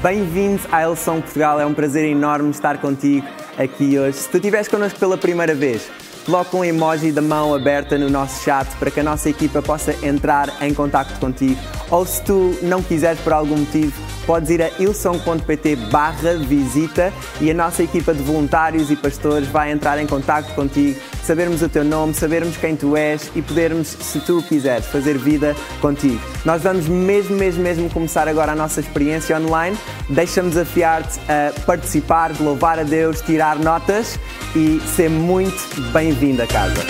Bem-vindo à Elson Portugal, é um prazer enorme estar contigo aqui hoje. Se tu estiveres connosco pela primeira vez, coloca um emoji da mão aberta no nosso chat para que a nossa equipa possa entrar em contato contigo. Ou se tu não quiseres por algum motivo, podes ir a ilson.pt barra visita e a nossa equipa de voluntários e pastores vai entrar em contato contigo, sabermos o teu nome, sabermos quem tu és e podermos, se tu quiseres, fazer vida contigo. Nós vamos mesmo, mesmo, mesmo começar agora a nossa experiência online. Deixa-me desafiar-te a participar, louvar a Deus, tirar notas e ser muito bem-vindo a casa.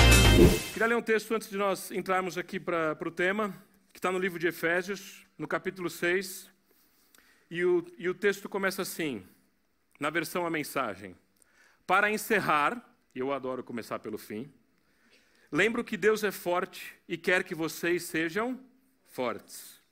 Queria ler um texto antes de nós entrarmos aqui para o tema, que está no livro de Efésios, no capítulo 6. E o, e o texto começa assim, na versão a mensagem. Para encerrar, eu adoro começar pelo fim, lembro que Deus é forte e quer que vocês sejam fortes.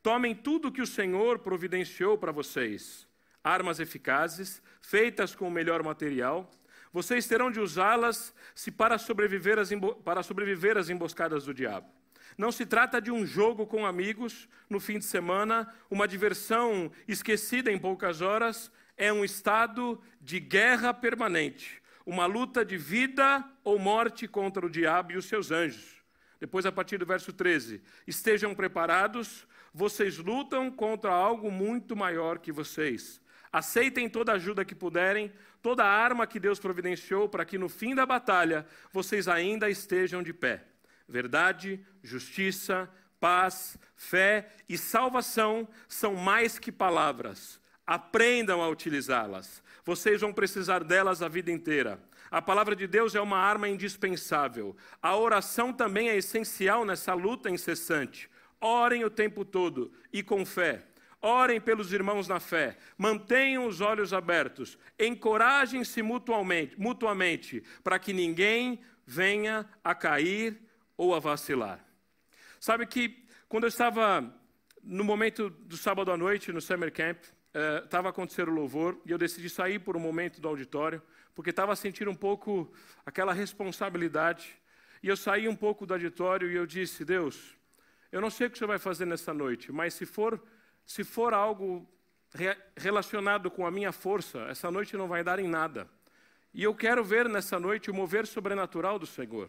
Tomem tudo que o Senhor providenciou para vocês, armas eficazes, feitas com o melhor material. Vocês terão de usá-las se para sobreviver, para sobreviver às emboscadas do diabo. Não se trata de um jogo com amigos no fim de semana, uma diversão esquecida em poucas horas, é um estado de guerra permanente, uma luta de vida ou morte contra o diabo e os seus anjos. Depois, a partir do verso 13: Estejam preparados, vocês lutam contra algo muito maior que vocês. Aceitem toda a ajuda que puderem, toda a arma que Deus providenciou para que no fim da batalha vocês ainda estejam de pé. Verdade, justiça, paz, fé e salvação são mais que palavras. Aprendam a utilizá-las. Vocês vão precisar delas a vida inteira. A palavra de Deus é uma arma indispensável. A oração também é essencial nessa luta incessante. Orem o tempo todo e com fé. Orem pelos irmãos na fé, mantenham os olhos abertos, encorajem-se mutuamente, mutuamente para que ninguém venha a cair ou a vacilar. Sabe que quando eu estava no momento do sábado à noite no Summer Camp, estava uh, acontecendo o louvor e eu decidi sair por um momento do auditório, porque estava sentindo um pouco aquela responsabilidade. E eu saí um pouco do auditório e eu disse: Deus, eu não sei o que você vai fazer nessa noite, mas se for, se for algo re relacionado com a minha força, essa noite não vai dar em nada. E eu quero ver nessa noite o mover sobrenatural do Senhor.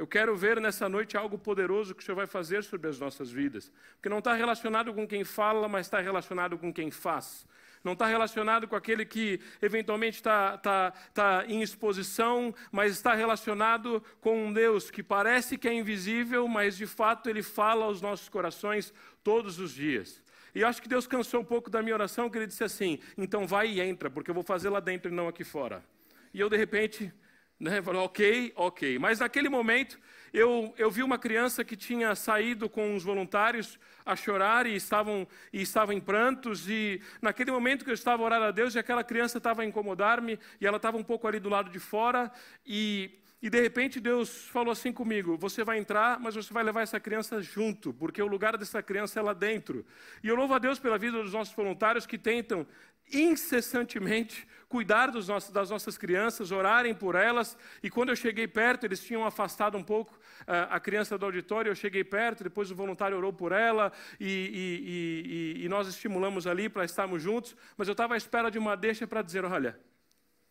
Eu quero ver nessa noite algo poderoso que o Senhor vai fazer sobre as nossas vidas. Porque não está relacionado com quem fala, mas está relacionado com quem faz. Não está relacionado com aquele que eventualmente está, está, está em exposição, mas está relacionado com um Deus que parece que é invisível, mas de fato ele fala aos nossos corações todos os dias. E acho que Deus cansou um pouco da minha oração, que ele disse assim: então vai e entra, porque eu vou fazer lá dentro e não aqui fora. E eu, de repente, né? Falou, ok, ok. Mas naquele momento, eu, eu vi uma criança que tinha saído com os voluntários a chorar e estavam, e estavam em prantos. E naquele momento que eu estava orando a Deus, e aquela criança estava a incomodar-me, e ela estava um pouco ali do lado de fora. E, e de repente Deus falou assim comigo: Você vai entrar, mas você vai levar essa criança junto, porque o lugar dessa criança é lá dentro. E eu louvo a Deus pela vida dos nossos voluntários que tentam incessantemente cuidar nossos, das nossas crianças, orarem por elas. E quando eu cheguei perto, eles tinham afastado um pouco uh, a criança do auditório. Eu cheguei perto, depois o voluntário orou por ela e, e, e, e nós estimulamos ali para estarmos juntos. Mas eu estava à espera de uma deixa para dizer: olha,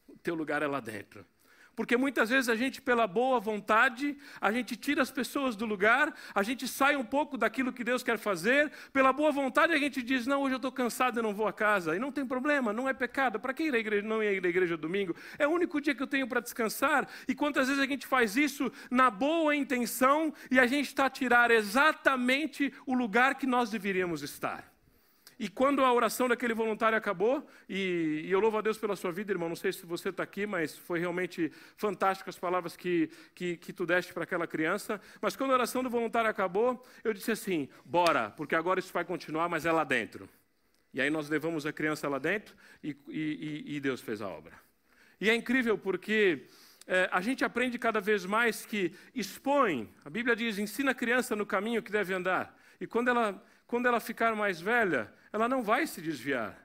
o teu lugar é lá dentro. Porque muitas vezes a gente, pela boa vontade, a gente tira as pessoas do lugar, a gente sai um pouco daquilo que Deus quer fazer, pela boa vontade a gente diz: Não, hoje eu estou cansado e não vou a casa. E não tem problema, não é pecado. Para que ir à igreja, não ir à igreja domingo? É o único dia que eu tenho para descansar. E quantas vezes a gente faz isso na boa intenção e a gente está a tirar exatamente o lugar que nós deveríamos estar? E quando a oração daquele voluntário acabou, e, e eu louvo a Deus pela sua vida, irmão, não sei se você está aqui, mas foi realmente fantástico as palavras que, que, que tu deste para aquela criança. Mas quando a oração do voluntário acabou, eu disse assim: bora, porque agora isso vai continuar, mas é lá dentro. E aí nós levamos a criança lá dentro e, e, e Deus fez a obra. E é incrível porque é, a gente aprende cada vez mais que expõe, a Bíblia diz, ensina a criança no caminho que deve andar. E quando ela, quando ela ficar mais velha, ela não vai se desviar.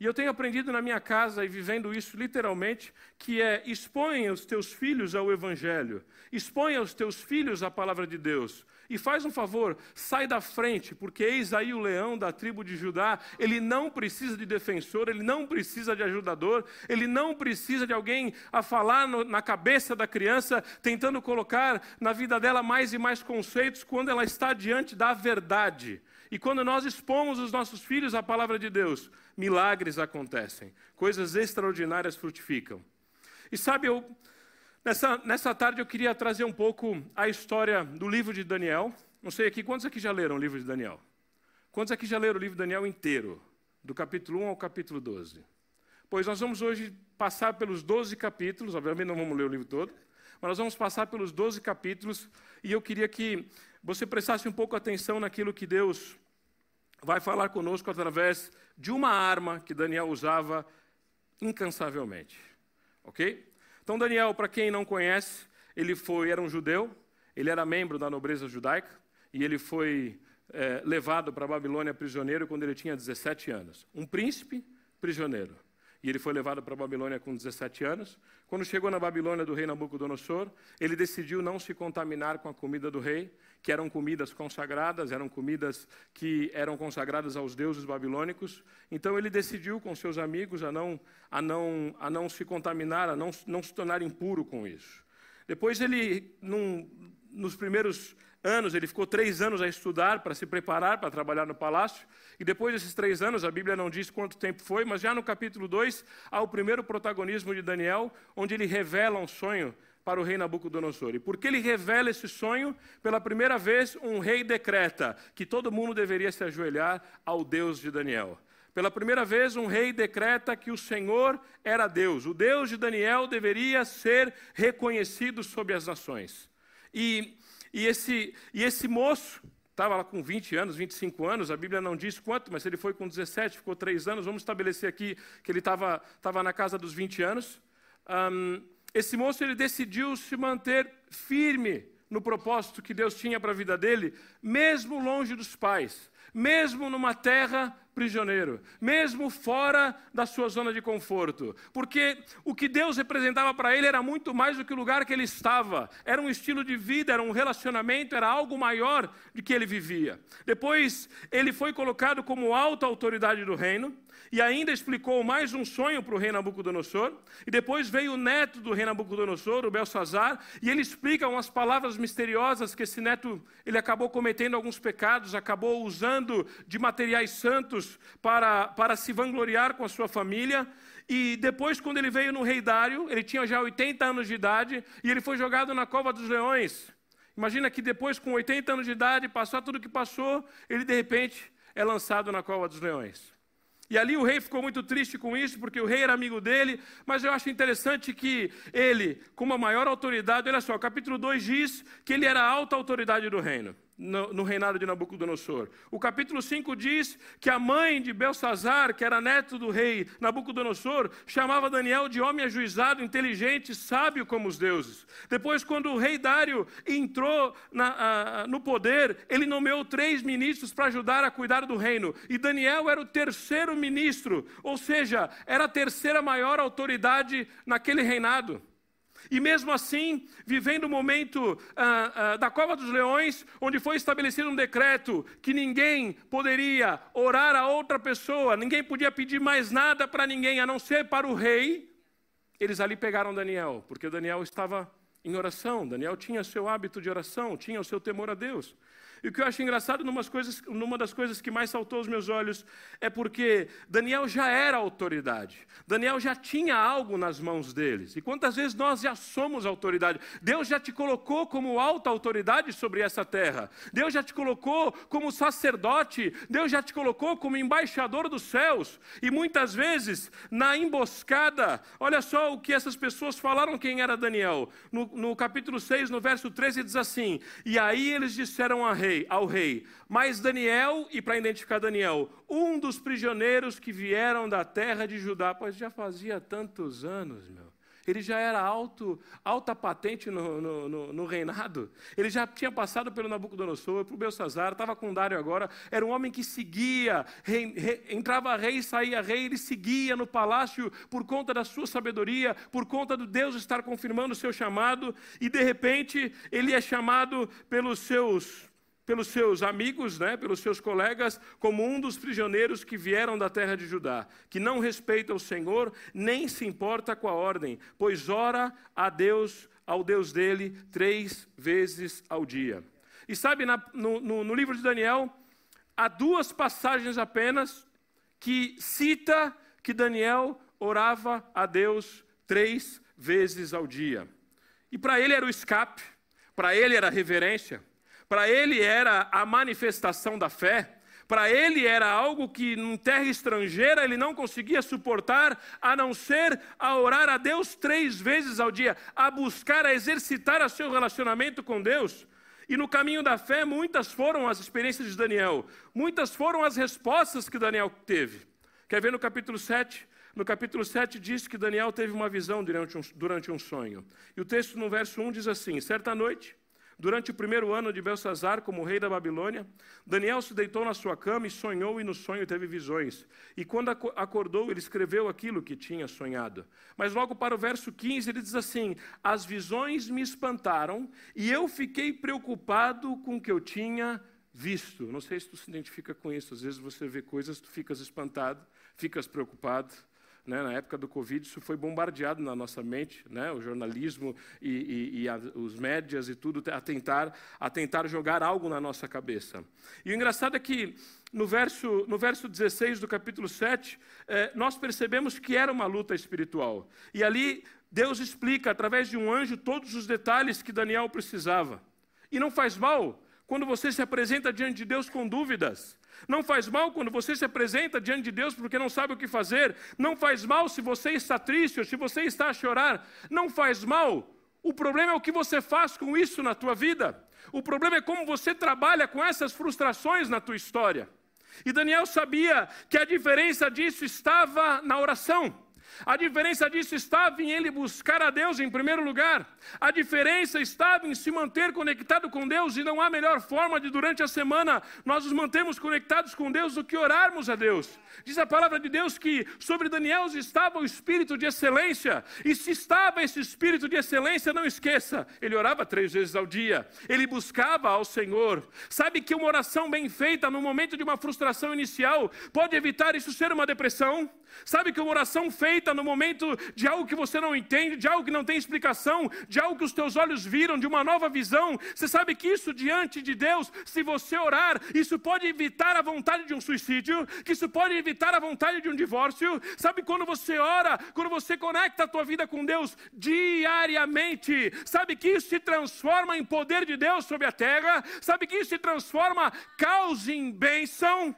E eu tenho aprendido na minha casa e vivendo isso literalmente, que é expõe os teus filhos ao Evangelho, expõe os teus filhos à palavra de Deus. E faz um favor, sai da frente, porque eis aí o leão da tribo de Judá, ele não precisa de defensor, ele não precisa de ajudador, ele não precisa de alguém a falar no, na cabeça da criança, tentando colocar na vida dela mais e mais conceitos, quando ela está diante da verdade. E quando nós expomos os nossos filhos à palavra de Deus, milagres acontecem, coisas extraordinárias frutificam. E sabe, eu, nessa, nessa tarde eu queria trazer um pouco a história do livro de Daniel. Não sei aqui, quantos aqui já leram o livro de Daniel? Quantos aqui já leram o livro de Daniel inteiro, do capítulo 1 ao capítulo 12? Pois nós vamos hoje passar pelos 12 capítulos, obviamente não vamos ler o livro todo, mas nós vamos passar pelos 12 capítulos, e eu queria que você prestasse um pouco atenção naquilo que Deus vai falar conosco através de uma arma que Daniel usava incansavelmente. Ok? Então, Daniel, para quem não conhece, ele foi, era um judeu, ele era membro da nobreza judaica e ele foi é, levado para a Babilônia prisioneiro quando ele tinha 17 anos. Um príncipe prisioneiro. E ele foi levado para a Babilônia com 17 anos. Quando chegou na Babilônia do rei Nabucodonosor, ele decidiu não se contaminar com a comida do rei, que eram comidas consagradas, eram comidas que eram consagradas aos deuses babilônicos. Então ele decidiu com seus amigos a não, a não, a não se contaminar, a não, não se tornar impuro com isso. Depois ele, num, nos primeiros anos, ele ficou três anos a estudar para se preparar para trabalhar no palácio. E depois desses três anos, a Bíblia não diz quanto tempo foi, mas já no capítulo 2 há o primeiro protagonismo de Daniel, onde ele revela um sonho para o rei Nabucodonosor. E porque ele revela esse sonho, pela primeira vez, um rei decreta que todo mundo deveria se ajoelhar ao Deus de Daniel. Pela primeira vez, um rei decreta que o Senhor era Deus. O Deus de Daniel deveria ser reconhecido sobre as nações. E e esse, e esse moço estava lá com 20 anos, 25 anos, a Bíblia não diz quanto, mas ele foi com 17, ficou 3 anos, vamos estabelecer aqui que ele estava, estava na casa dos 20 anos. Um, esse moço ele decidiu se manter firme no propósito que Deus tinha para a vida dele, mesmo longe dos pais, mesmo numa terra prisioneiro, mesmo fora da sua zona de conforto, porque o que Deus representava para ele era muito mais do que o lugar que ele estava, era um estilo de vida, era um relacionamento, era algo maior de que ele vivia. Depois, ele foi colocado como alta autoridade do reino, e ainda explicou mais um sonho para o rei Nabucodonosor. E depois veio o neto do rei Nabucodonosor, o Belsazar, e ele explica umas palavras misteriosas que esse neto ele acabou cometendo alguns pecados, acabou usando de materiais santos para, para se vangloriar com a sua família. E depois, quando ele veio no rei Dário, ele tinha já 80 anos de idade, e ele foi jogado na cova dos leões. Imagina que depois, com 80 anos de idade, passou tudo o que passou, ele de repente é lançado na cova dos leões. E ali o rei ficou muito triste com isso, porque o rei era amigo dele, mas eu acho interessante que ele, com uma maior autoridade, olha só, capítulo 2 diz que ele era a alta autoridade do reino no, no, reinado de Nabucodonosor. O capítulo 5 diz que a mãe de Belsazar, que era neto do rei Nabucodonosor, chamava Daniel de homem ajuizado, inteligente, sábio como os deuses. Depois, quando o rei Dário entrou na, no poder, ele nomeou três ministros para ajudar a cuidar do reino. E Daniel era o terceiro ministro, ou seja, era a terceira maior autoridade naquele reinado. E mesmo assim, vivendo o momento ah, ah, da cova dos leões, onde foi estabelecido um decreto que ninguém poderia orar a outra pessoa, ninguém podia pedir mais nada para ninguém a não ser para o rei, eles ali pegaram Daniel, porque Daniel estava em oração, Daniel tinha seu hábito de oração, tinha o seu temor a Deus. E o que eu acho engraçado, coisas, numa das coisas que mais saltou aos meus olhos, é porque Daniel já era autoridade. Daniel já tinha algo nas mãos deles. E quantas vezes nós já somos autoridade? Deus já te colocou como alta autoridade sobre essa terra. Deus já te colocou como sacerdote. Deus já te colocou como embaixador dos céus. E muitas vezes, na emboscada, olha só o que essas pessoas falaram quem era Daniel. No, no capítulo 6, no verso 13, diz assim: E aí eles disseram a rei, rei, ao rei. Mas Daniel, e para identificar Daniel, um dos prisioneiros que vieram da terra de Judá, pois já fazia tantos anos, meu. Ele já era alto, alta patente no, no, no, no reinado. Ele já tinha passado pelo Nabucodonosor, pelo Belsazar, estava com Dário agora. Era um homem que seguia, rei, rei, entrava rei, saía rei, ele seguia no palácio por conta da sua sabedoria, por conta do Deus estar confirmando o seu chamado. E de repente ele é chamado pelos seus pelos seus amigos, né, pelos seus colegas, como um dos prisioneiros que vieram da terra de Judá, que não respeita o Senhor, nem se importa com a ordem, pois ora a Deus, ao Deus dele, três vezes ao dia. E sabe, na, no, no, no livro de Daniel, há duas passagens apenas que cita que Daniel orava a Deus três vezes ao dia. E para ele era o escape, para ele era a reverência para ele era a manifestação da fé, para ele era algo que em terra estrangeira ele não conseguia suportar, a não ser a orar a Deus três vezes ao dia, a buscar, a exercitar o seu relacionamento com Deus. E no caminho da fé, muitas foram as experiências de Daniel, muitas foram as respostas que Daniel teve. Quer ver no capítulo 7? No capítulo 7 diz que Daniel teve uma visão durante um, durante um sonho. E o texto no verso 1 diz assim: Certa noite, Durante o primeiro ano de Belsazar, como rei da Babilônia, Daniel se deitou na sua cama e sonhou, e no sonho teve visões. E quando acordou, ele escreveu aquilo que tinha sonhado. Mas logo para o verso 15, ele diz assim: As visões me espantaram, e eu fiquei preocupado com o que eu tinha visto. Não sei se tu se identifica com isso. Às vezes você vê coisas, tu ficas espantado, ficas preocupado. Né, na época do Covid, isso foi bombardeado na nossa mente, né, o jornalismo e, e, e a, os médias e tudo, a tentar, a tentar jogar algo na nossa cabeça. E o engraçado é que no verso, no verso 16 do capítulo 7, eh, nós percebemos que era uma luta espiritual. E ali Deus explica, através de um anjo, todos os detalhes que Daniel precisava. E não faz mal quando você se apresenta diante de Deus com dúvidas. Não faz mal quando você se apresenta diante de Deus porque não sabe o que fazer. Não faz mal se você está triste ou se você está a chorar. Não faz mal. O problema é o que você faz com isso na tua vida. O problema é como você trabalha com essas frustrações na tua história. E Daniel sabia que a diferença disso estava na oração. A diferença disso estava em ele buscar a Deus em primeiro lugar. A diferença estava em se manter conectado com Deus e não há melhor forma de durante a semana nós nos mantermos conectados com Deus do que orarmos a Deus. Diz a palavra de Deus que sobre Daniel estava o espírito de excelência, e se estava esse espírito de excelência, não esqueça, ele orava três vezes ao dia, ele buscava ao Senhor. Sabe que uma oração bem feita no momento de uma frustração inicial pode evitar isso ser uma depressão? Sabe que uma oração no momento de algo que você não entende, de algo que não tem explicação, de algo que os teus olhos viram, de uma nova visão, você sabe que isso diante de Deus, se você orar, isso pode evitar a vontade de um suicídio, que isso pode evitar a vontade de um divórcio. Sabe quando você ora, quando você conecta a tua vida com Deus diariamente, sabe que isso se transforma em poder de Deus sobre a terra? Sabe que isso se transforma caos em bênção?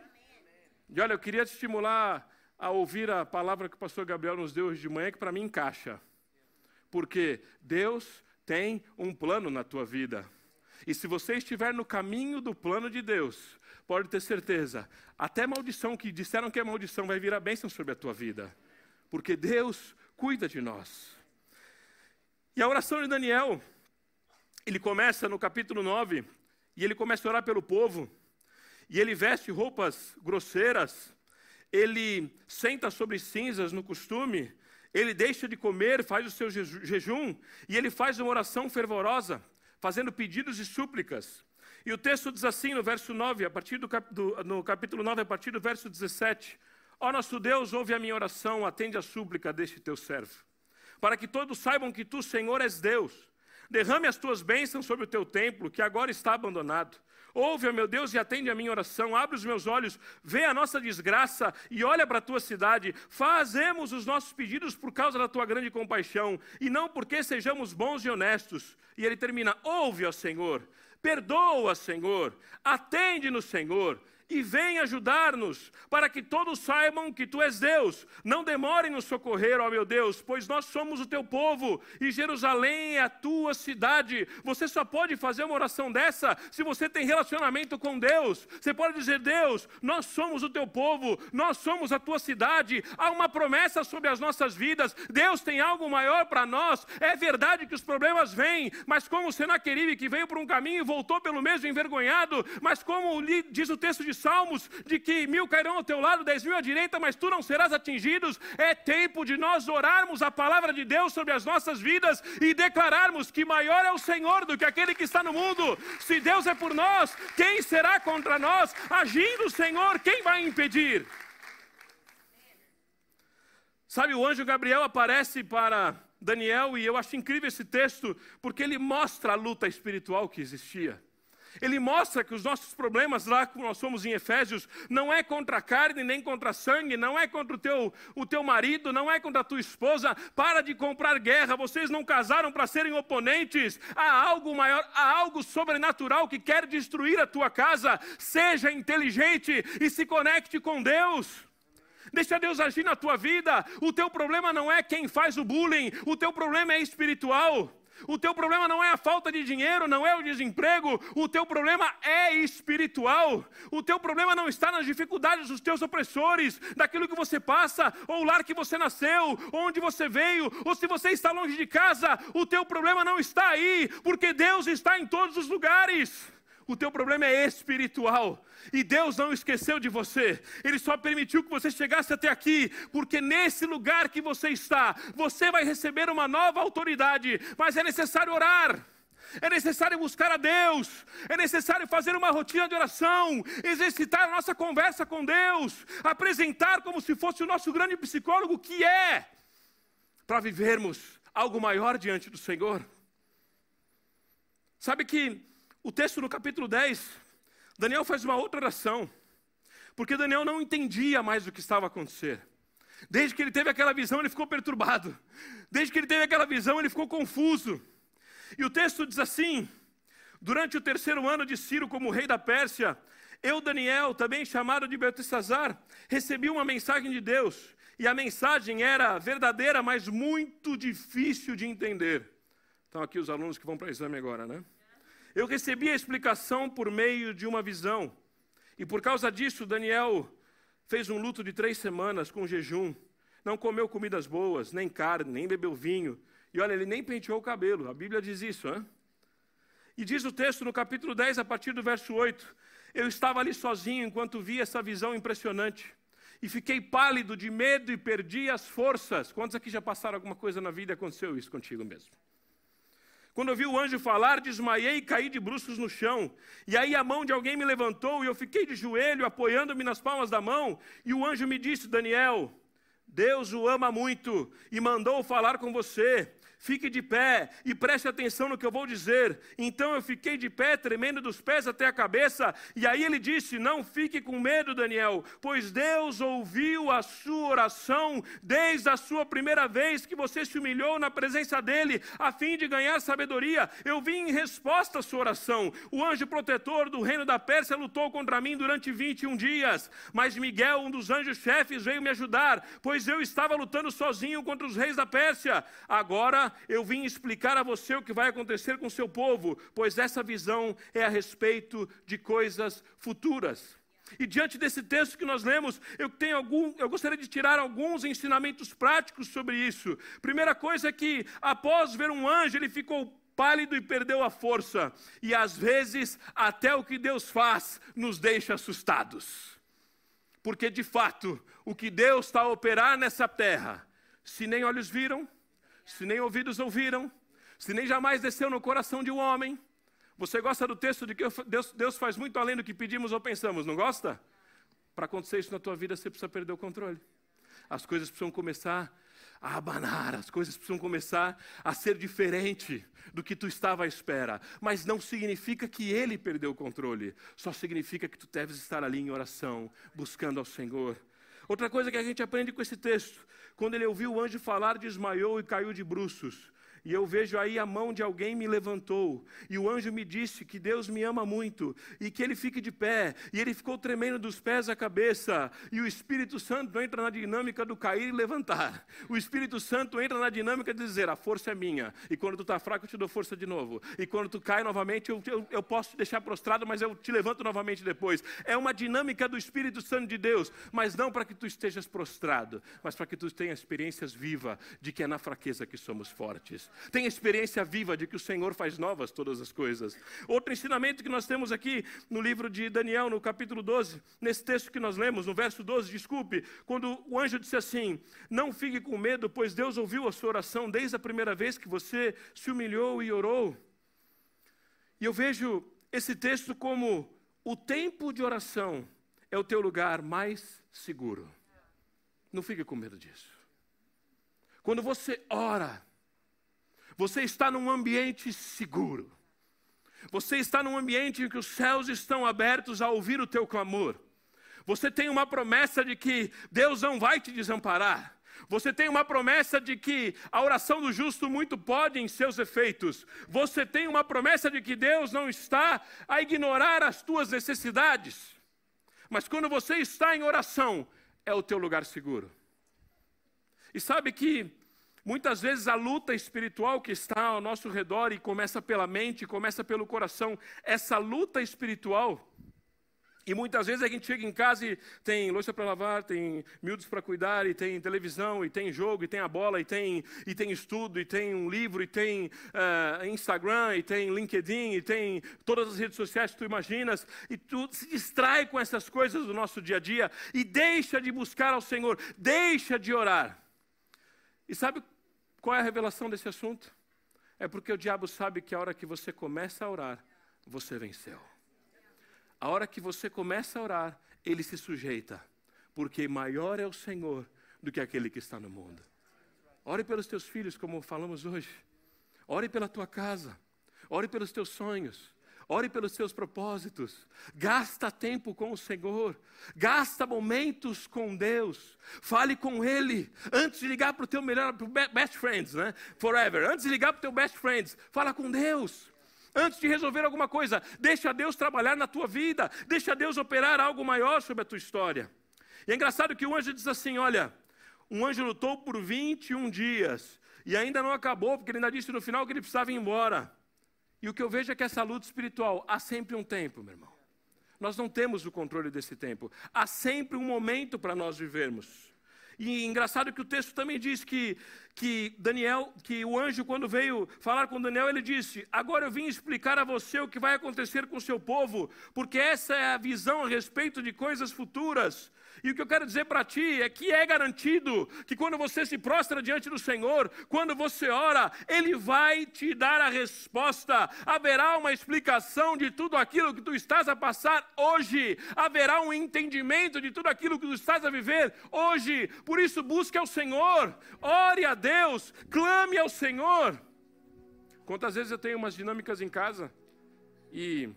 E olha, eu queria te estimular a ouvir a palavra que o pastor Gabriel nos deu hoje de manhã, que para mim encaixa. Porque Deus tem um plano na tua vida. E se você estiver no caminho do plano de Deus, pode ter certeza, até maldição que disseram que é maldição vai virar bênção sobre a tua vida. Porque Deus cuida de nós. E a oração de Daniel, ele começa no capítulo 9, e ele começa a orar pelo povo, e ele veste roupas grosseiras, ele senta sobre cinzas no costume, ele deixa de comer, faz o seu jejum e ele faz uma oração fervorosa, fazendo pedidos e súplicas. E o texto diz assim no verso 9, a partir do, cap, do no capítulo 9, a partir do verso 17: Ó nosso Deus, ouve a minha oração, atende a súplica deste teu servo, para que todos saibam que tu, Senhor, és Deus. Derrame as tuas bênçãos sobre o teu templo, que agora está abandonado Ouve, ó meu Deus, e atende a minha oração. Abre os meus olhos, vê a nossa desgraça e olha para a tua cidade. Fazemos os nossos pedidos por causa da tua grande compaixão e não porque sejamos bons e honestos. E ele termina: Ouve, ó Senhor, perdoa, Senhor, atende-nos, Senhor, e vem ajudar-nos, para que todos saibam que tu és Deus. Não demore nos socorrer, ó meu Deus, pois nós somos o teu povo e Jerusalém é a tua cidade. Você só pode fazer uma oração dessa se você tem relacionamento com Deus. Você pode dizer: Deus, nós somos o teu povo, nós somos a tua cidade. Há uma promessa sobre as nossas vidas. Deus tem algo maior para nós. É verdade que os problemas vêm, mas como Senaqueribe que veio por um caminho e voltou pelo mesmo envergonhado, mas como diz o texto de Salmos, de que mil cairão ao teu lado, dez mil à direita, mas tu não serás atingidos. É tempo de nós orarmos a palavra de Deus sobre as nossas vidas e declararmos que maior é o Senhor do que aquele que está no mundo. Se Deus é por nós, quem será contra nós? Agindo o Senhor, quem vai impedir? Sabe, o anjo Gabriel aparece para Daniel e eu acho incrível esse texto porque ele mostra a luta espiritual que existia. Ele mostra que os nossos problemas lá, como nós somos em Efésios, não é contra a carne, nem contra a sangue, não é contra o teu, o teu marido, não é contra a tua esposa. Para de comprar guerra, vocês não casaram para serem oponentes. Há algo maior, há algo sobrenatural que quer destruir a tua casa. Seja inteligente e se conecte com Deus. Deixa Deus agir na tua vida. O teu problema não é quem faz o bullying, o teu problema é espiritual. O teu problema não é a falta de dinheiro, não é o desemprego, o teu problema é espiritual. O teu problema não está nas dificuldades dos teus opressores, daquilo que você passa, ou o lar que você nasceu, onde você veio, ou se você está longe de casa, o teu problema não está aí, porque Deus está em todos os lugares. O teu problema é espiritual. E Deus não esqueceu de você. Ele só permitiu que você chegasse até aqui, porque nesse lugar que você está, você vai receber uma nova autoridade, mas é necessário orar. É necessário buscar a Deus, é necessário fazer uma rotina de oração, exercitar a nossa conversa com Deus, apresentar como se fosse o nosso grande psicólogo que é, para vivermos algo maior diante do Senhor. Sabe que o texto no capítulo 10, Daniel faz uma outra oração, porque Daniel não entendia mais o que estava a acontecer. Desde que ele teve aquela visão, ele ficou perturbado. Desde que ele teve aquela visão, ele ficou confuso. E o texto diz assim: Durante o terceiro ano de Ciro como rei da Pérsia, eu, Daniel, também chamado de Beltesazar, recebi uma mensagem de Deus. E a mensagem era verdadeira, mas muito difícil de entender. Então, aqui os alunos que vão para o exame agora, né? Eu recebi a explicação por meio de uma visão. E por causa disso, Daniel fez um luto de três semanas com jejum. Não comeu comidas boas, nem carne, nem bebeu vinho. E olha, ele nem penteou o cabelo. A Bíblia diz isso, hein? E diz o texto no capítulo 10, a partir do verso 8: Eu estava ali sozinho enquanto vi essa visão impressionante. E fiquei pálido de medo e perdi as forças. Quantos aqui já passaram alguma coisa na vida e aconteceu isso contigo mesmo? Quando eu vi o anjo falar, desmaiei e caí de bruços no chão. E aí a mão de alguém me levantou e eu fiquei de joelho, apoiando-me nas palmas da mão. E o anjo me disse: Daniel, Deus o ama muito e mandou falar com você. Fique de pé e preste atenção no que eu vou dizer. Então eu fiquei de pé, tremendo dos pés até a cabeça. E aí ele disse: Não fique com medo, Daniel, pois Deus ouviu a sua oração desde a sua primeira vez que você se humilhou na presença dele, a fim de ganhar sabedoria. Eu vim em resposta à sua oração. O anjo protetor do reino da Pérsia lutou contra mim durante 21 dias. Mas Miguel, um dos anjos chefes, veio me ajudar, pois eu estava lutando sozinho contra os reis da Pérsia. Agora eu vim explicar a você o que vai acontecer com seu povo, pois essa visão é a respeito de coisas futuras. E diante desse texto que nós lemos, eu tenho algum, eu gostaria de tirar alguns ensinamentos práticos sobre isso. Primeira coisa é que após ver um anjo, ele ficou pálido e perdeu a força. E às vezes, até o que Deus faz nos deixa assustados. Porque de fato, o que Deus está a operar nessa terra, se nem olhos viram, se nem ouvidos ouviram, se nem jamais desceu no coração de um homem. Você gosta do texto de que Deus, Deus faz muito além do que pedimos ou pensamos, não gosta? Para acontecer isso na tua vida, você precisa perder o controle. As coisas precisam começar a abanar, as coisas precisam começar a ser diferente do que tu estava à espera. Mas não significa que ele perdeu o controle, só significa que tu deves estar ali em oração, buscando ao Senhor. Outra coisa que a gente aprende com esse texto quando ele ouviu o anjo falar, desmaiou e caiu de bruços. E eu vejo aí a mão de alguém me levantou. E o anjo me disse que Deus me ama muito. E que ele fique de pé. E ele ficou tremendo dos pés à cabeça. E o Espírito Santo entra na dinâmica do cair e levantar. O Espírito Santo entra na dinâmica de dizer: a força é minha. E quando tu está fraco, eu te dou força de novo. E quando tu cai novamente, eu, eu, eu posso te deixar prostrado, mas eu te levanto novamente depois. É uma dinâmica do Espírito Santo de Deus. Mas não para que tu estejas prostrado, mas para que tu tenha experiências vivas de que é na fraqueza que somos fortes. Tem experiência viva de que o Senhor faz novas todas as coisas. Outro ensinamento que nós temos aqui no livro de Daniel, no capítulo 12, nesse texto que nós lemos, no verso 12, desculpe, quando o anjo disse assim: Não fique com medo, pois Deus ouviu a sua oração desde a primeira vez que você se humilhou e orou. E eu vejo esse texto como o tempo de oração é o teu lugar mais seguro. Não fique com medo disso. Quando você ora, você está num ambiente seguro. Você está num ambiente em que os céus estão abertos a ouvir o teu clamor. Você tem uma promessa de que Deus não vai te desamparar. Você tem uma promessa de que a oração do justo muito pode em seus efeitos. Você tem uma promessa de que Deus não está a ignorar as tuas necessidades. Mas quando você está em oração, é o teu lugar seguro. E sabe que Muitas vezes a luta espiritual que está ao nosso redor e começa pela mente, começa pelo coração, essa luta espiritual. E muitas vezes a gente chega em casa e tem louça para lavar, tem miúdos para cuidar, e tem televisão, e tem jogo, e tem a bola, e tem, e tem estudo, e tem um livro, e tem uh, Instagram, e tem LinkedIn, e tem todas as redes sociais que tu imaginas, e tu se distrai com essas coisas do nosso dia a dia e deixa de buscar ao Senhor, deixa de orar. E sabe qual é a revelação desse assunto? É porque o diabo sabe que a hora que você começa a orar, você venceu. A hora que você começa a orar, ele se sujeita, porque maior é o Senhor do que aquele que está no mundo. Ore pelos teus filhos, como falamos hoje. Ore pela tua casa. Ore pelos teus sonhos. Ore pelos seus propósitos. Gasta tempo com o Senhor. Gasta momentos com Deus. Fale com Ele. Antes de ligar para o teu melhor, para o best friends, né? Forever. Antes de ligar para o teu best friends, fala com Deus. Antes de resolver alguma coisa, deixa Deus trabalhar na tua vida. Deixa Deus operar algo maior sobre a tua história. E é engraçado que o anjo diz assim: olha, um anjo lutou por 21 dias. E ainda não acabou, porque ele ainda disse no final que ele precisava ir embora. E o que eu vejo é que essa luta espiritual há sempre um tempo, meu irmão. Nós não temos o controle desse tempo. Há sempre um momento para nós vivermos. E engraçado que o texto também diz que, que Daniel, que o anjo, quando veio falar com Daniel, ele disse: Agora eu vim explicar a você o que vai acontecer com o seu povo, porque essa é a visão a respeito de coisas futuras. E o que eu quero dizer para ti é que é garantido que quando você se prostra diante do Senhor, quando você ora, Ele vai te dar a resposta. Haverá uma explicação de tudo aquilo que tu estás a passar hoje. Haverá um entendimento de tudo aquilo que tu estás a viver hoje. Por isso, busque ao Senhor, ore a Deus, clame ao Senhor. Quantas vezes eu tenho umas dinâmicas em casa e,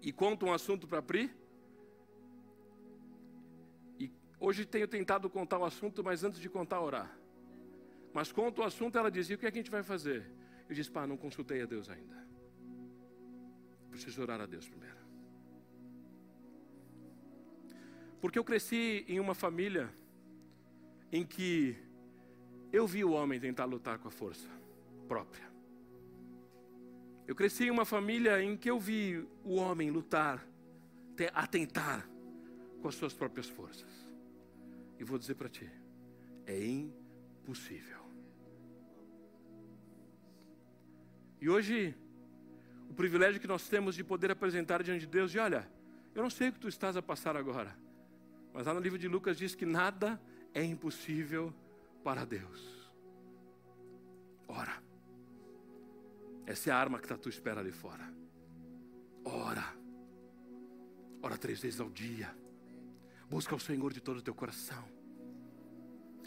e conto um assunto para Pri? Hoje tenho tentado contar o assunto, mas antes de contar, orar. Mas conto o assunto, ela dizia: o que, é que a gente vai fazer? Eu disse: pá, não consultei a Deus ainda. Preciso orar a Deus primeiro. Porque eu cresci em uma família em que eu vi o homem tentar lutar com a força própria. Eu cresci em uma família em que eu vi o homem lutar, atentar com as suas próprias forças. E vou dizer para ti: é impossível. E hoje, o privilégio que nós temos de poder apresentar diante de Deus, de olha, eu não sei o que tu estás a passar agora, mas lá no livro de Lucas diz que nada é impossível para Deus. Ora, essa é a arma que está à tua espera ali fora. Ora, ora três vezes ao dia. Busca o Senhor de todo o teu coração.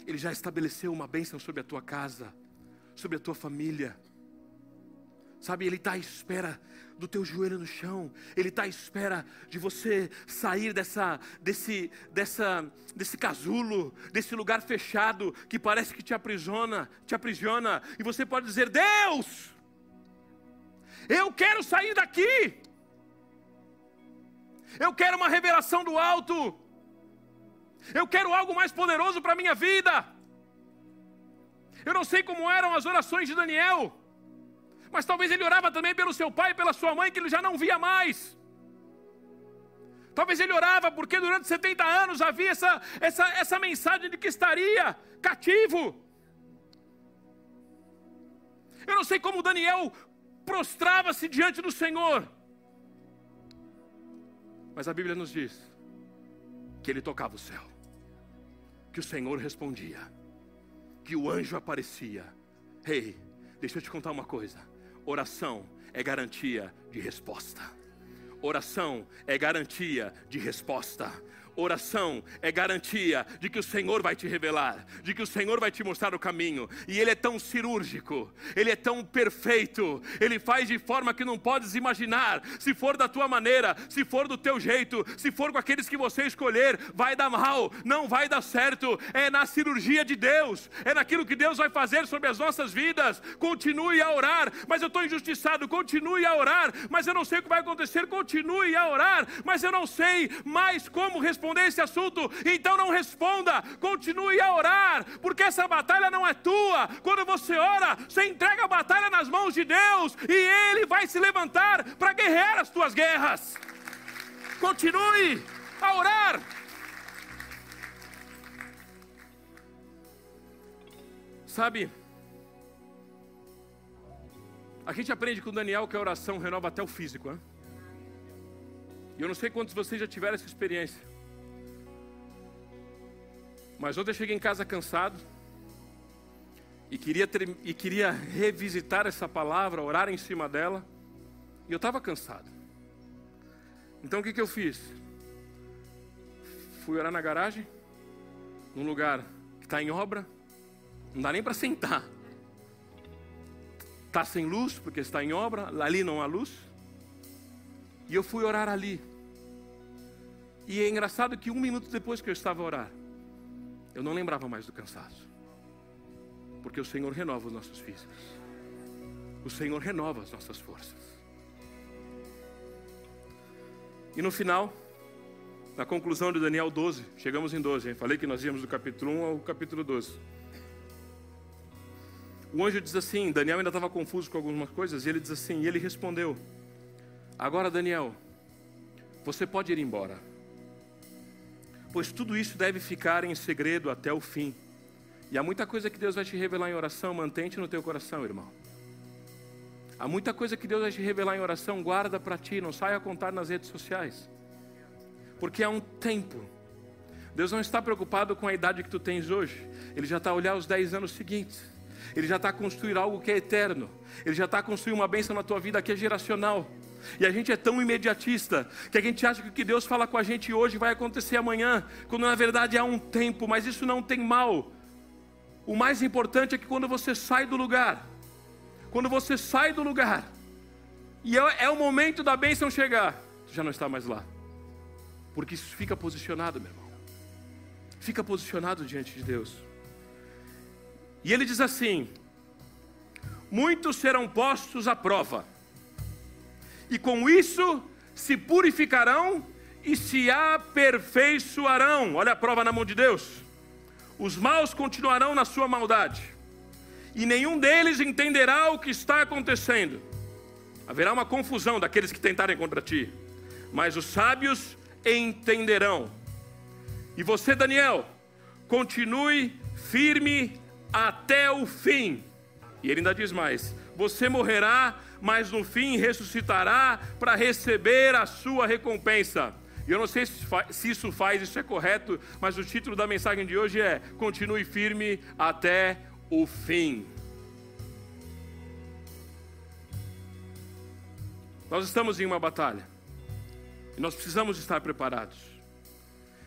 Ele já estabeleceu uma bênção sobre a tua casa, sobre a tua família. Sabe, Ele está à espera do teu joelho no chão. Ele está à espera de você sair dessa, desse, dessa, desse casulo, desse lugar fechado que parece que te aprisiona, te aprisiona. E você pode dizer: Deus, eu quero sair daqui. Eu quero uma revelação do alto. Eu quero algo mais poderoso para a minha vida. Eu não sei como eram as orações de Daniel. Mas talvez ele orava também pelo seu pai e pela sua mãe, que ele já não via mais. Talvez ele orava porque durante 70 anos havia essa, essa, essa mensagem de que estaria cativo. Eu não sei como Daniel prostrava-se diante do Senhor. Mas a Bíblia nos diz que ele tocava o céu, que o Senhor respondia, que o anjo aparecia. Ei, hey, deixa eu te contar uma coisa. Oração é garantia de resposta. Oração é garantia de resposta. Oração é garantia de que o Senhor vai te revelar, de que o Senhor vai te mostrar o caminho. E Ele é tão cirúrgico, Ele é tão perfeito, Ele faz de forma que não podes imaginar. Se for da tua maneira, se for do teu jeito, se for com aqueles que você escolher, vai dar mal, não vai dar certo. É na cirurgia de Deus, é naquilo que Deus vai fazer sobre as nossas vidas. Continue a orar, mas eu estou injustiçado. Continue a orar, mas eu não sei o que vai acontecer. Continue a orar, mas eu não sei mais como responder responder esse assunto, então não responda, continue a orar, porque essa batalha não é tua. Quando você ora, você entrega a batalha nas mãos de Deus e Ele vai se levantar para guerrear as tuas guerras. Continue a orar. Sabe, a gente aprende com Daniel que a oração renova até o físico. Hein? E eu não sei quantos de vocês já tiveram essa experiência. Mas ontem eu cheguei em casa cansado e queria, e queria revisitar essa palavra, orar em cima dela, e eu estava cansado. Então o que, que eu fiz? Fui orar na garagem, num lugar que está em obra, não dá nem para sentar. Está sem luz, porque está em obra, ali não há luz. E eu fui orar ali. E é engraçado que um minuto depois que eu estava a orar, eu não lembrava mais do cansaço. Porque o Senhor renova os nossos físicos. O Senhor renova as nossas forças. E no final, na conclusão de Daniel 12, chegamos em 12, hein? falei que nós íamos do capítulo 1 ao capítulo 12. O anjo diz assim: Daniel ainda estava confuso com algumas coisas, e ele diz assim: e ele respondeu: Agora, Daniel, você pode ir embora pois tudo isso deve ficar em segredo até o fim. E há muita coisa que Deus vai te revelar em oração, mantente no teu coração, irmão. Há muita coisa que Deus vai te revelar em oração, guarda para ti, não saia a contar nas redes sociais. Porque há um tempo. Deus não está preocupado com a idade que tu tens hoje. Ele já está a olhar os 10 anos seguintes. Ele já está a construir algo que é eterno. Ele já está a construir uma bênção na tua vida que é geracional. E a gente é tão imediatista que a gente acha que o que Deus fala com a gente hoje vai acontecer amanhã, quando na verdade há um tempo, mas isso não tem mal. O mais importante é que quando você sai do lugar, quando você sai do lugar, e é, é o momento da bênção chegar, você já não está mais lá, porque isso fica posicionado, meu irmão, fica posicionado diante de Deus. E ele diz assim: muitos serão postos à prova e com isso se purificarão e se aperfeiçoarão. Olha a prova na mão de Deus. Os maus continuarão na sua maldade, e nenhum deles entenderá o que está acontecendo. Haverá uma confusão daqueles que tentarem contra ti, mas os sábios entenderão. E você, Daniel, continue firme até o fim. E ele ainda diz mais: você morrerá mas no fim ressuscitará para receber a sua recompensa. E eu não sei se isso faz, isso é correto, mas o título da mensagem de hoje é: Continue firme até o fim. Nós estamos em uma batalha e nós precisamos estar preparados.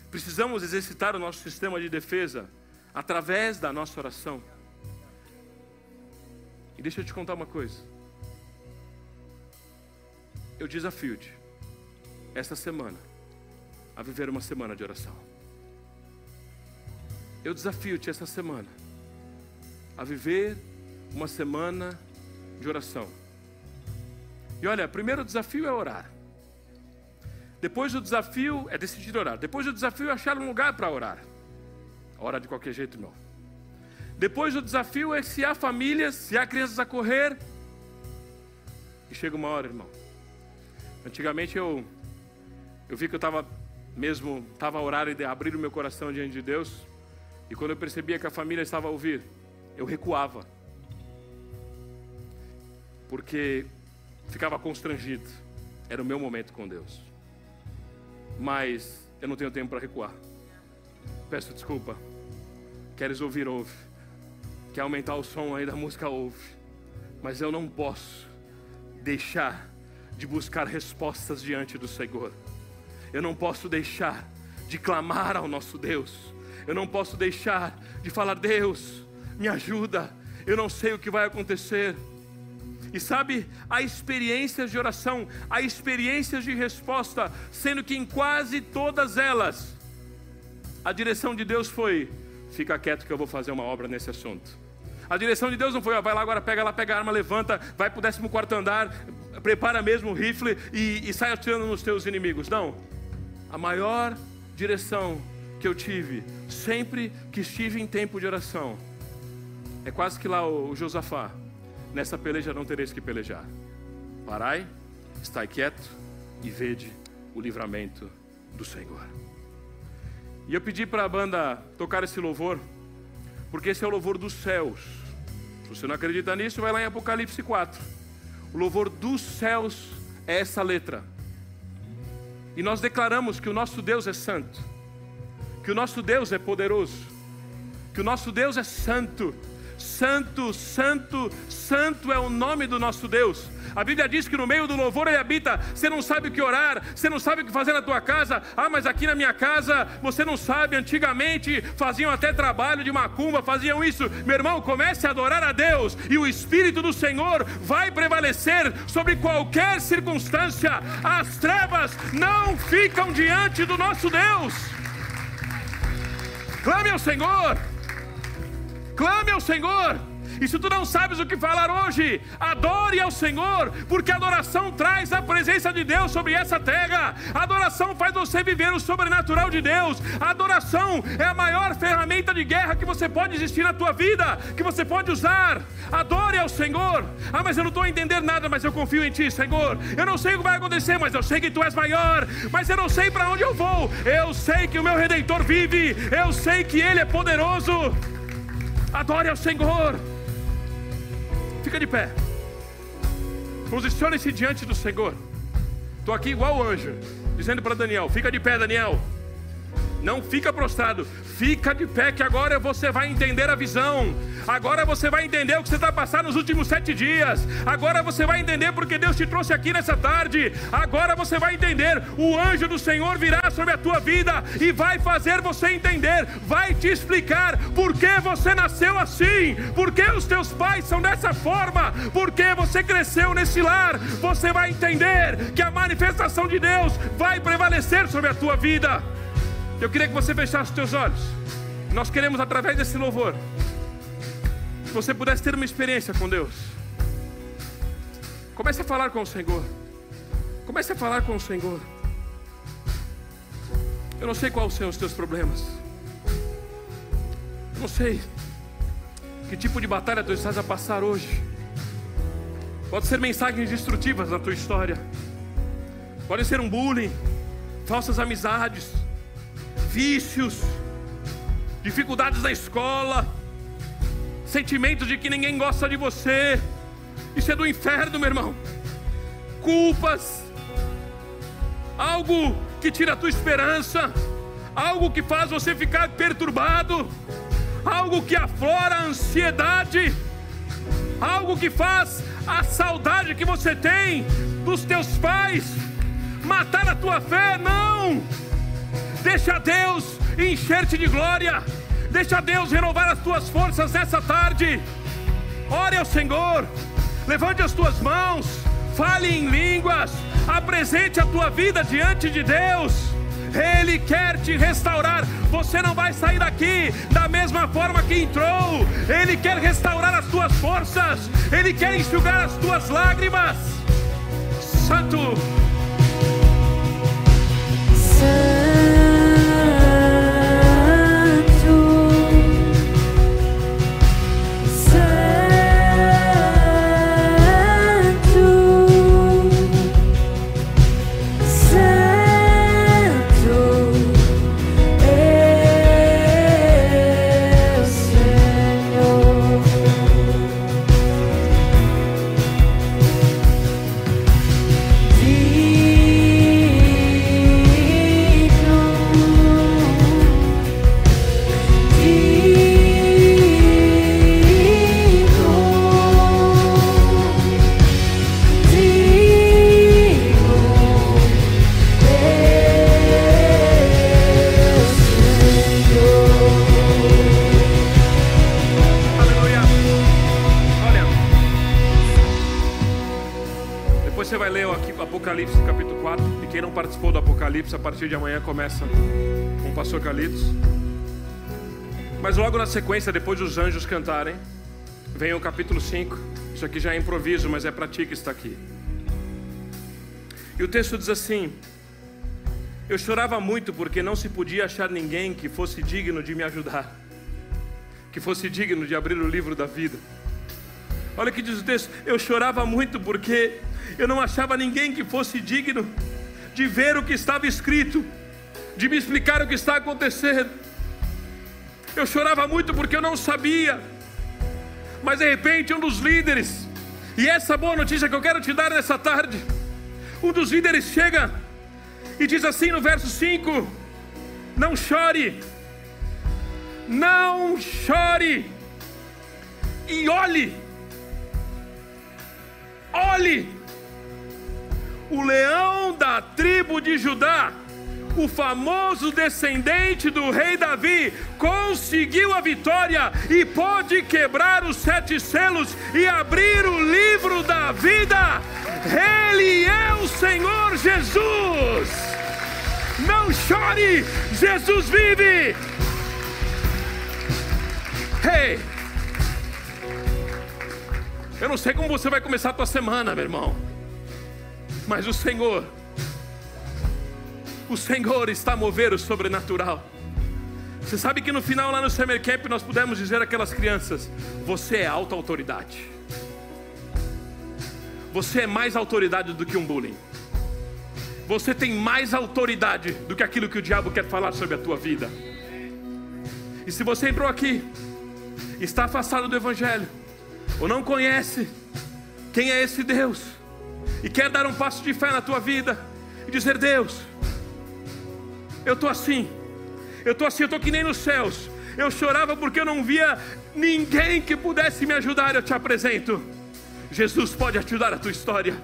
Precisamos exercitar o nosso sistema de defesa através da nossa oração. E deixa eu te contar uma coisa. Eu desafio-te, esta semana, a viver uma semana de oração. Eu desafio-te esta semana a viver uma semana de oração. E olha, primeiro desafio é orar. Depois o desafio é decidir orar. Depois o desafio é achar um lugar para orar. Ora de qualquer jeito, não. Depois o desafio é se há famílias, se há crianças a correr. E chega uma hora, irmão. Antigamente eu eu vi que eu estava mesmo estava a orar e abrir o meu coração diante de Deus. E quando eu percebia que a família estava a ouvir, eu recuava. Porque ficava constrangido. Era o meu momento com Deus. Mas eu não tenho tempo para recuar. Peço desculpa. Queres ouvir, ouve. Quer aumentar o som aí da música, ouve. Mas eu não posso deixar de buscar respostas diante do Senhor. Eu não posso deixar de clamar ao nosso Deus. Eu não posso deixar de falar: Deus, me ajuda. Eu não sei o que vai acontecer. E sabe, há experiências de oração, há experiências de resposta, sendo que em quase todas elas, a direção de Deus foi: fica quieto que eu vou fazer uma obra nesse assunto. A direção de Deus não foi, ó, vai lá agora, pega lá, pega a arma, levanta, vai para o 14 quarto andar, prepara mesmo o rifle e, e sai atirando nos teus inimigos. Não. A maior direção que eu tive, sempre que estive em tempo de oração, é quase que lá o, o Josafá. Nessa peleja não tereis que pelejar. Parai, estai quieto e vede o livramento do Senhor. E eu pedi para a banda tocar esse louvor, porque esse é o louvor dos céus. Você não acredita nisso, vai lá em Apocalipse 4. O louvor dos céus é essa letra. E nós declaramos que o nosso Deus é santo, que o nosso Deus é poderoso, que o nosso Deus é santo. Santo, santo, santo é o nome do nosso Deus. A Bíblia diz que no meio do louvor ele habita. Você não sabe o que orar, você não sabe o que fazer na tua casa. Ah, mas aqui na minha casa você não sabe. Antigamente faziam até trabalho de macumba, faziam isso. Meu irmão, comece a adorar a Deus e o Espírito do Senhor vai prevalecer sobre qualquer circunstância. As trevas não ficam diante do nosso Deus. Clame ao Senhor. Clame ao Senhor. E se tu não sabes o que falar hoje, adore ao Senhor, porque a adoração traz a presença de Deus sobre essa terra. A adoração faz você viver o sobrenatural de Deus. A adoração é a maior ferramenta de guerra que você pode existir na tua vida, que você pode usar. Adore ao Senhor. Ah, mas eu não estou a entender nada, mas eu confio em Ti, Senhor. Eu não sei o que vai acontecer, mas eu sei que Tu és maior. Mas eu não sei para onde eu vou. Eu sei que o meu Redentor vive. Eu sei que Ele é poderoso. Adore ao Senhor. Fica de pé. Posicione-se diante do Senhor. Estou aqui igual anjo, dizendo para Daniel: Fica de pé, Daniel. Não fica prostrado, fica de pé, que agora você vai entender a visão. Agora você vai entender o que você está passando nos últimos sete dias. Agora você vai entender porque Deus te trouxe aqui nessa tarde. Agora você vai entender. O anjo do Senhor virá sobre a tua vida e vai fazer você entender. Vai te explicar por que você nasceu assim, por que os teus pais são dessa forma, por que você cresceu nesse lar. Você vai entender que a manifestação de Deus vai prevalecer sobre a tua vida. Eu queria que você fechasse os teus olhos. Nós queremos, através desse louvor, que você pudesse ter uma experiência com Deus. Comece a falar com o Senhor. Comece a falar com o Senhor. Eu não sei quais são os teus problemas. Eu não sei que tipo de batalha tu estás a passar hoje. Pode ser mensagens destrutivas na tua história. Pode ser um bullying, falsas amizades vícios, dificuldades na escola, sentimentos de que ninguém gosta de você. Isso é do inferno, meu irmão. Culpas, algo que tira a tua esperança, algo que faz você ficar perturbado, algo que aflora a ansiedade, algo que faz a saudade que você tem dos teus pais matar a tua fé. Não! Deixa Deus encher-te de glória. Deixa Deus renovar as tuas forças nessa tarde. Ore ao Senhor. Levante as tuas mãos. Fale em línguas. Apresente a tua vida diante de Deus. Ele quer te restaurar. Você não vai sair daqui da mesma forma que entrou. Ele quer restaurar as tuas forças. Ele quer enxugar as tuas lágrimas. Santo. Partir de amanhã começa com o pastor Carlitos. Mas logo na sequência, depois dos anjos cantarem, vem o capítulo 5. Isso aqui já é improviso, mas é para ti que está aqui. E o texto diz assim: Eu chorava muito porque não se podia achar ninguém que fosse digno de me ajudar, que fosse digno de abrir o livro da vida. Olha o que diz o texto: Eu chorava muito porque eu não achava ninguém que fosse digno de ver o que estava escrito, de me explicar o que está acontecendo. Eu chorava muito porque eu não sabia, mas de repente um dos líderes, e essa boa notícia que eu quero te dar nessa tarde, um dos líderes chega e diz assim no verso 5: Não chore, não chore, e olhe, olhe o leão da tribo de Judá, o famoso descendente do rei Davi, conseguiu a vitória e pôde quebrar os sete selos e abrir o livro da vida. Ele é o Senhor Jesus. Não chore, Jesus vive. Hey! Eu não sei como você vai começar a tua semana, meu irmão. Mas o Senhor, o Senhor está a mover o sobrenatural. Você sabe que no final, lá no Summer Camp, nós pudemos dizer àquelas crianças: Você é alta autoridade. Você é mais autoridade do que um bullying. Você tem mais autoridade do que aquilo que o diabo quer falar sobre a tua vida. E se você entrou aqui, está afastado do Evangelho, ou não conhece quem é esse Deus, e quer dar um passo de fé na tua vida e dizer: Deus, eu estou assim, eu estou assim, eu estou que nem nos céus. Eu chorava porque eu não via ninguém que pudesse me ajudar. Eu te apresento. Jesus pode ajudar a tua história.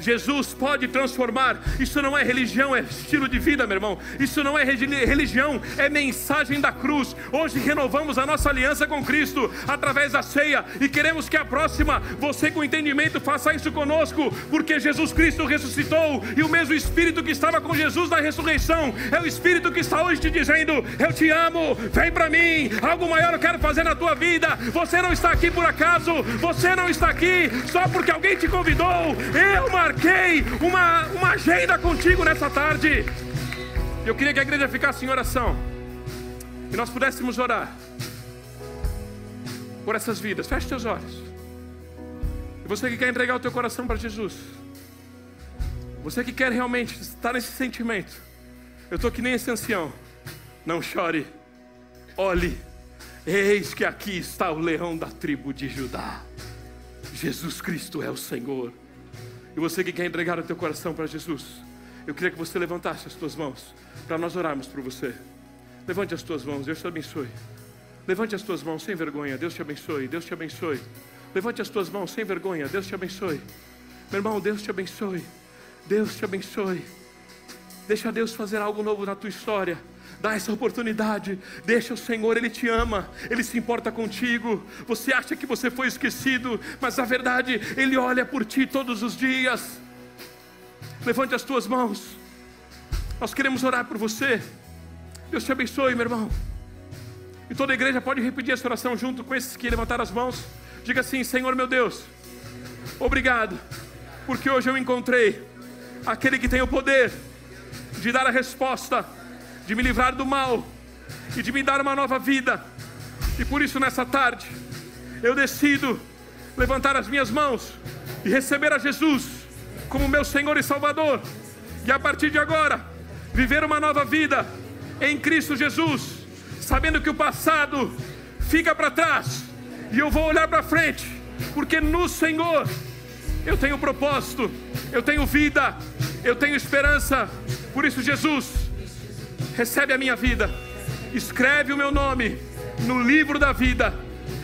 Jesus pode transformar. Isso não é religião, é estilo de vida, meu irmão. Isso não é religião, é mensagem da cruz. Hoje renovamos a nossa aliança com Cristo através da ceia e queremos que a próxima, você com entendimento, faça isso conosco, porque Jesus Cristo ressuscitou e o mesmo Espírito que estava com Jesus na ressurreição é o Espírito que está hoje te dizendo: Eu te amo, vem para mim. Algo maior eu quero fazer na tua vida. Você não está aqui por acaso, você não está aqui só porque alguém te convidou. Eu, Maria marquei uma, uma agenda contigo nessa tarde. Eu queria que a igreja ficasse em oração e nós pudéssemos orar por essas vidas. Feche teus olhos. E você que quer entregar o teu coração para Jesus, você que quer realmente estar nesse sentimento, eu estou que nem esse ancião. Não chore, olhe, eis que aqui está o leão da tribo de Judá. Jesus Cristo é o Senhor. Você que quer entregar o teu coração para Jesus, eu queria que você levantasse as tuas mãos para nós orarmos por você. Levante as tuas mãos, Deus te abençoe. Levante as tuas mãos sem vergonha, Deus te abençoe, Deus te abençoe. Levante as tuas mãos sem vergonha, Deus te abençoe. Meu irmão, Deus te abençoe. Deus te abençoe. Deixa Deus fazer algo novo na tua história. Dá essa oportunidade. Deixa o Senhor, Ele te ama, Ele se importa contigo. Você acha que você foi esquecido, mas a verdade, Ele olha por ti todos os dias. Levante as tuas mãos. Nós queremos orar por você. Deus te abençoe, meu irmão. E toda a igreja pode repetir essa oração junto com esses que levantaram as mãos. Diga assim: Senhor meu Deus, obrigado, porque hoje eu encontrei aquele que tem o poder de dar a resposta, de me livrar do mal e de me dar uma nova vida. E por isso, nessa tarde, eu decido levantar as minhas mãos e receber a Jesus como meu Senhor e Salvador. E a partir de agora, viver uma nova vida em Cristo Jesus, sabendo que o passado fica para trás e eu vou olhar para frente, porque no Senhor eu tenho propósito, eu tenho vida, eu tenho esperança. Por isso, Jesus, recebe a minha vida, escreve o meu nome no livro da vida.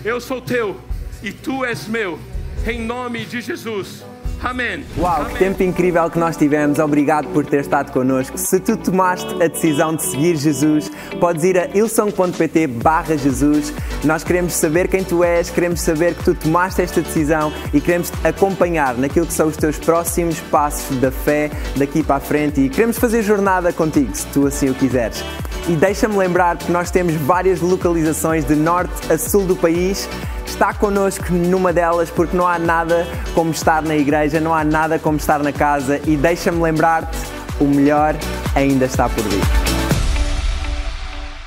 Eu sou teu e tu és meu, em nome de Jesus. Amém. Uau, que tempo incrível que nós tivemos. Obrigado por ter estado connosco. Se tu tomaste a decisão de seguir Jesus, podes ir a ilson.pt barra Jesus. Nós queremos saber quem tu és, queremos saber que tu tomaste esta decisão e queremos te acompanhar naquilo que são os teus próximos passos da fé daqui para a frente e queremos fazer jornada contigo, se tu assim o quiseres. E deixa-me lembrar que nós temos várias localizações de norte a sul do país. Está connosco numa delas porque não há nada como estar na igreja, não há nada como estar na casa. E deixa-me lembrar-te: o melhor ainda está por vir.